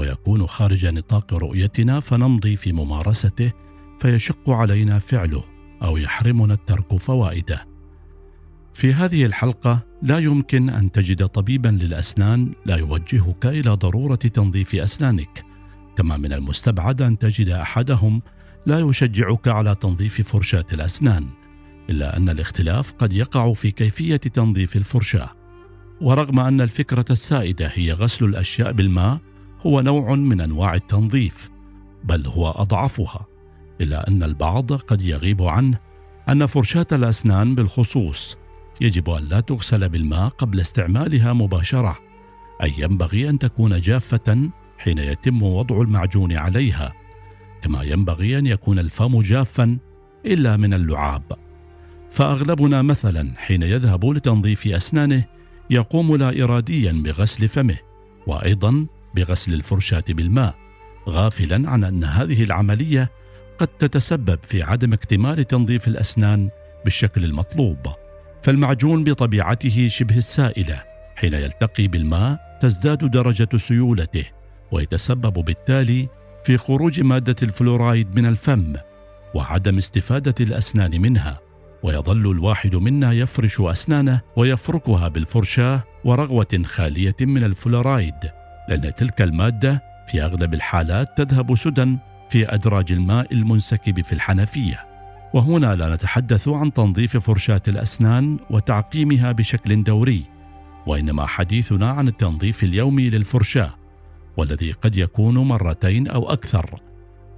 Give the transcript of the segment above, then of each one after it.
ويكون خارج نطاق رؤيتنا فنمضي في ممارسته فيشق علينا فعله أو يحرمنا الترك فوائده. في هذه الحلقة لا يمكن أن تجد طبيبا للأسنان لا يوجهك إلى ضرورة تنظيف أسنانك كما من المستبعد أن تجد أحدهم لا يشجعك على تنظيف فرشاة الأسنان إلا أن الاختلاف قد يقع في كيفية تنظيف الفرشاة. ورغم أن الفكرة السائدة هي غسل الأشياء بالماء هو نوع من أنواع التنظيف بل هو أضعفها الا أن البعض قد يغيب عنه أن فرشاة الأسنان بالخصوص يجب أن لا تغسل بالماء قبل استعمالها مباشرة أي ينبغي أن تكون جافة حين يتم وضع المعجون عليها كما ينبغي أن يكون الفم جافا إلا من اللعاب. فأغلبنا مثلا حين يذهب لتنظيف أسنانه يقوم لا اراديا بغسل فمه وأيضا بغسل الفرشاة بالماء غافلا عن أن هذه العملية قد تتسبب في عدم اكتمال تنظيف الأسنان بالشكل المطلوب. فالمعجون بطبيعته شبه السائلة حين يلتقي بالماء تزداد درجة سيولته ويتسبب بالتالي في خروج مادة الفلورايد من الفم وعدم استفادة الأسنان منها. ويظل الواحد منا يفرش أسنانه ويفركها بالفرشاة ورغوة خالية من الفلورايد. لأن تلك المادة في أغلب الحالات تذهب سدى في أدراج الماء المنسكب في الحنفية. وهنا لا نتحدث عن تنظيف فرشاة الأسنان وتعقيمها بشكل دوري وإنما حديثنا عن التنظيف اليومي للفرشاة والذي قد يكون مرتين أو أكثر.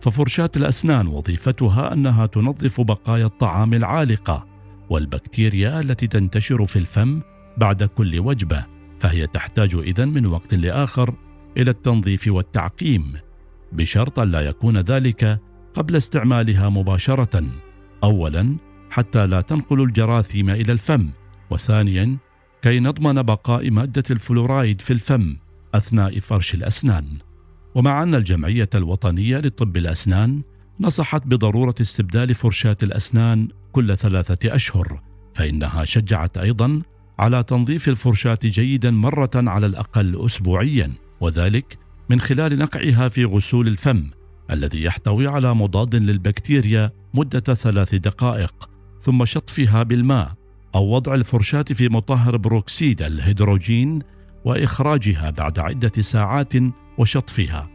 ففرشاة الأسنان وظيفتها أنها تنظف بقايا الطعام العالقة والبكتيريا التي تنتشر في الفم بعد كل وجبة. فهي تحتاج إذن من وقت لآخر إلى التنظيف والتعقيم بشرط لا يكون ذلك قبل استعمالها مباشرة اولا حتى لا تنقل الجراثيم إلى الفم وثانيا كي نضمن بقاء مادة الفلورايد في الفم أثناء فرش الأسنان. ومع أن الجمعية الوطنية لطب الأسنان نصحت بضرورة استبدال فرشاة الأسنان كل ثلاثة أشهر فإنها شجعت أيضا على تنظيف الفرشاة جيدا مرة على الأقل اسبوعيا وذلك من خلال نقعها في غسول الفم الذي يحتوي على مضاد للبكتيريا مدة ثلاث دقائق ثم شطفها بالماء أو وضع الفرشاة في مطهر بروكسيد الهيدروجين وإخراجها بعد عدة ساعات وشطفها.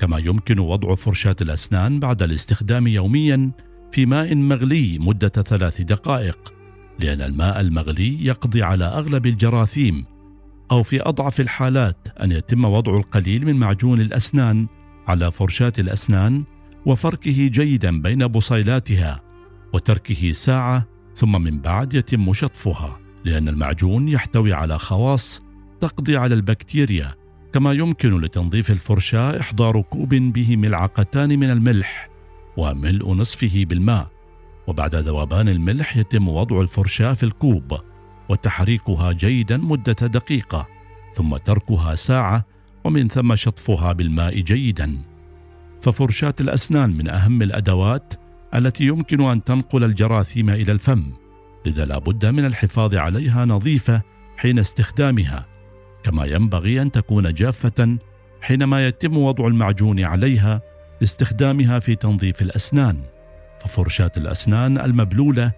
كما يمكن وضع فرشاة الأسنان بعد الاستخدام يوميا في ماء مغلي مدة ثلاث دقائق لأن الماء المغلي يقضي على أغلب الجراثيم أو في أضعف الحالات أن يتم وضع القليل من معجون الأسنان على فرشاة الأسنان وفركه جيدا بين بصيلاتها وتركه ساعة ثم من بعد يتم شطفها لأن المعجون يحتوي على خواص تقضي على البكتيريا كما يمكن لتنظيف الفرشاة إحضار كوب به ملعقتان من الملح وملء نصفه بالماء. وبعد ذوبان الملح يتم وضع الفرشاة في الكوب وتحريكها جيدا مدة دقيقة ثم تركها ساعة ومن ثم شطفها بالماء جيدا. ففرشاة الأسنان من أهم الأدوات التي يمكن أن تنقل الجراثيم إلى الفم لذا لا بد من الحفاظ عليها نظيفة حين استخدامها كما ينبغي أن تكون جافة حينما يتم وضع المعجون عليها لاستخدامها في تنظيف الأسنان. ففرشاة الأسنان المبلولة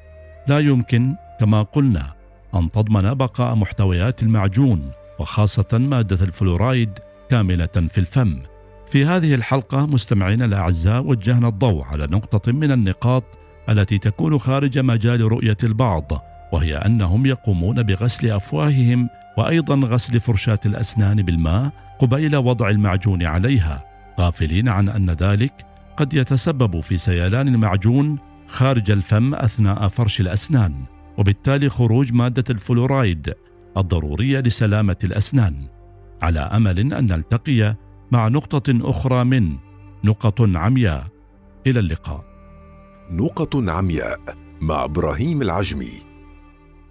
لا يمكن كما قلنا أن تضمن بقاء محتويات المعجون وخاصة مادة الفلورايد كاملة في الفم. في هذه الحلقة مستمعينا الأعزاء وجهنا الضوء على نقطة من النقاط التي تكون خارج مجال رؤية البعض وهي أنهم يقومون بغسل أفواههم وأيضا غسل فرشاة الأسنان بالماء قبيل وضع المعجون عليها غافلين عن أن ذلك قد يتسبب في سيلان المعجون خارج الفم أثناء فرش الأسنان وبالتالي خروج مادة الفلورايد الضرورية لسلامة الأسنان على أمل أن نلتقي مع نقطة أخرى من نقط عمياء. إلى اللقاء. نقط عمياء مع إبراهيم العجمي.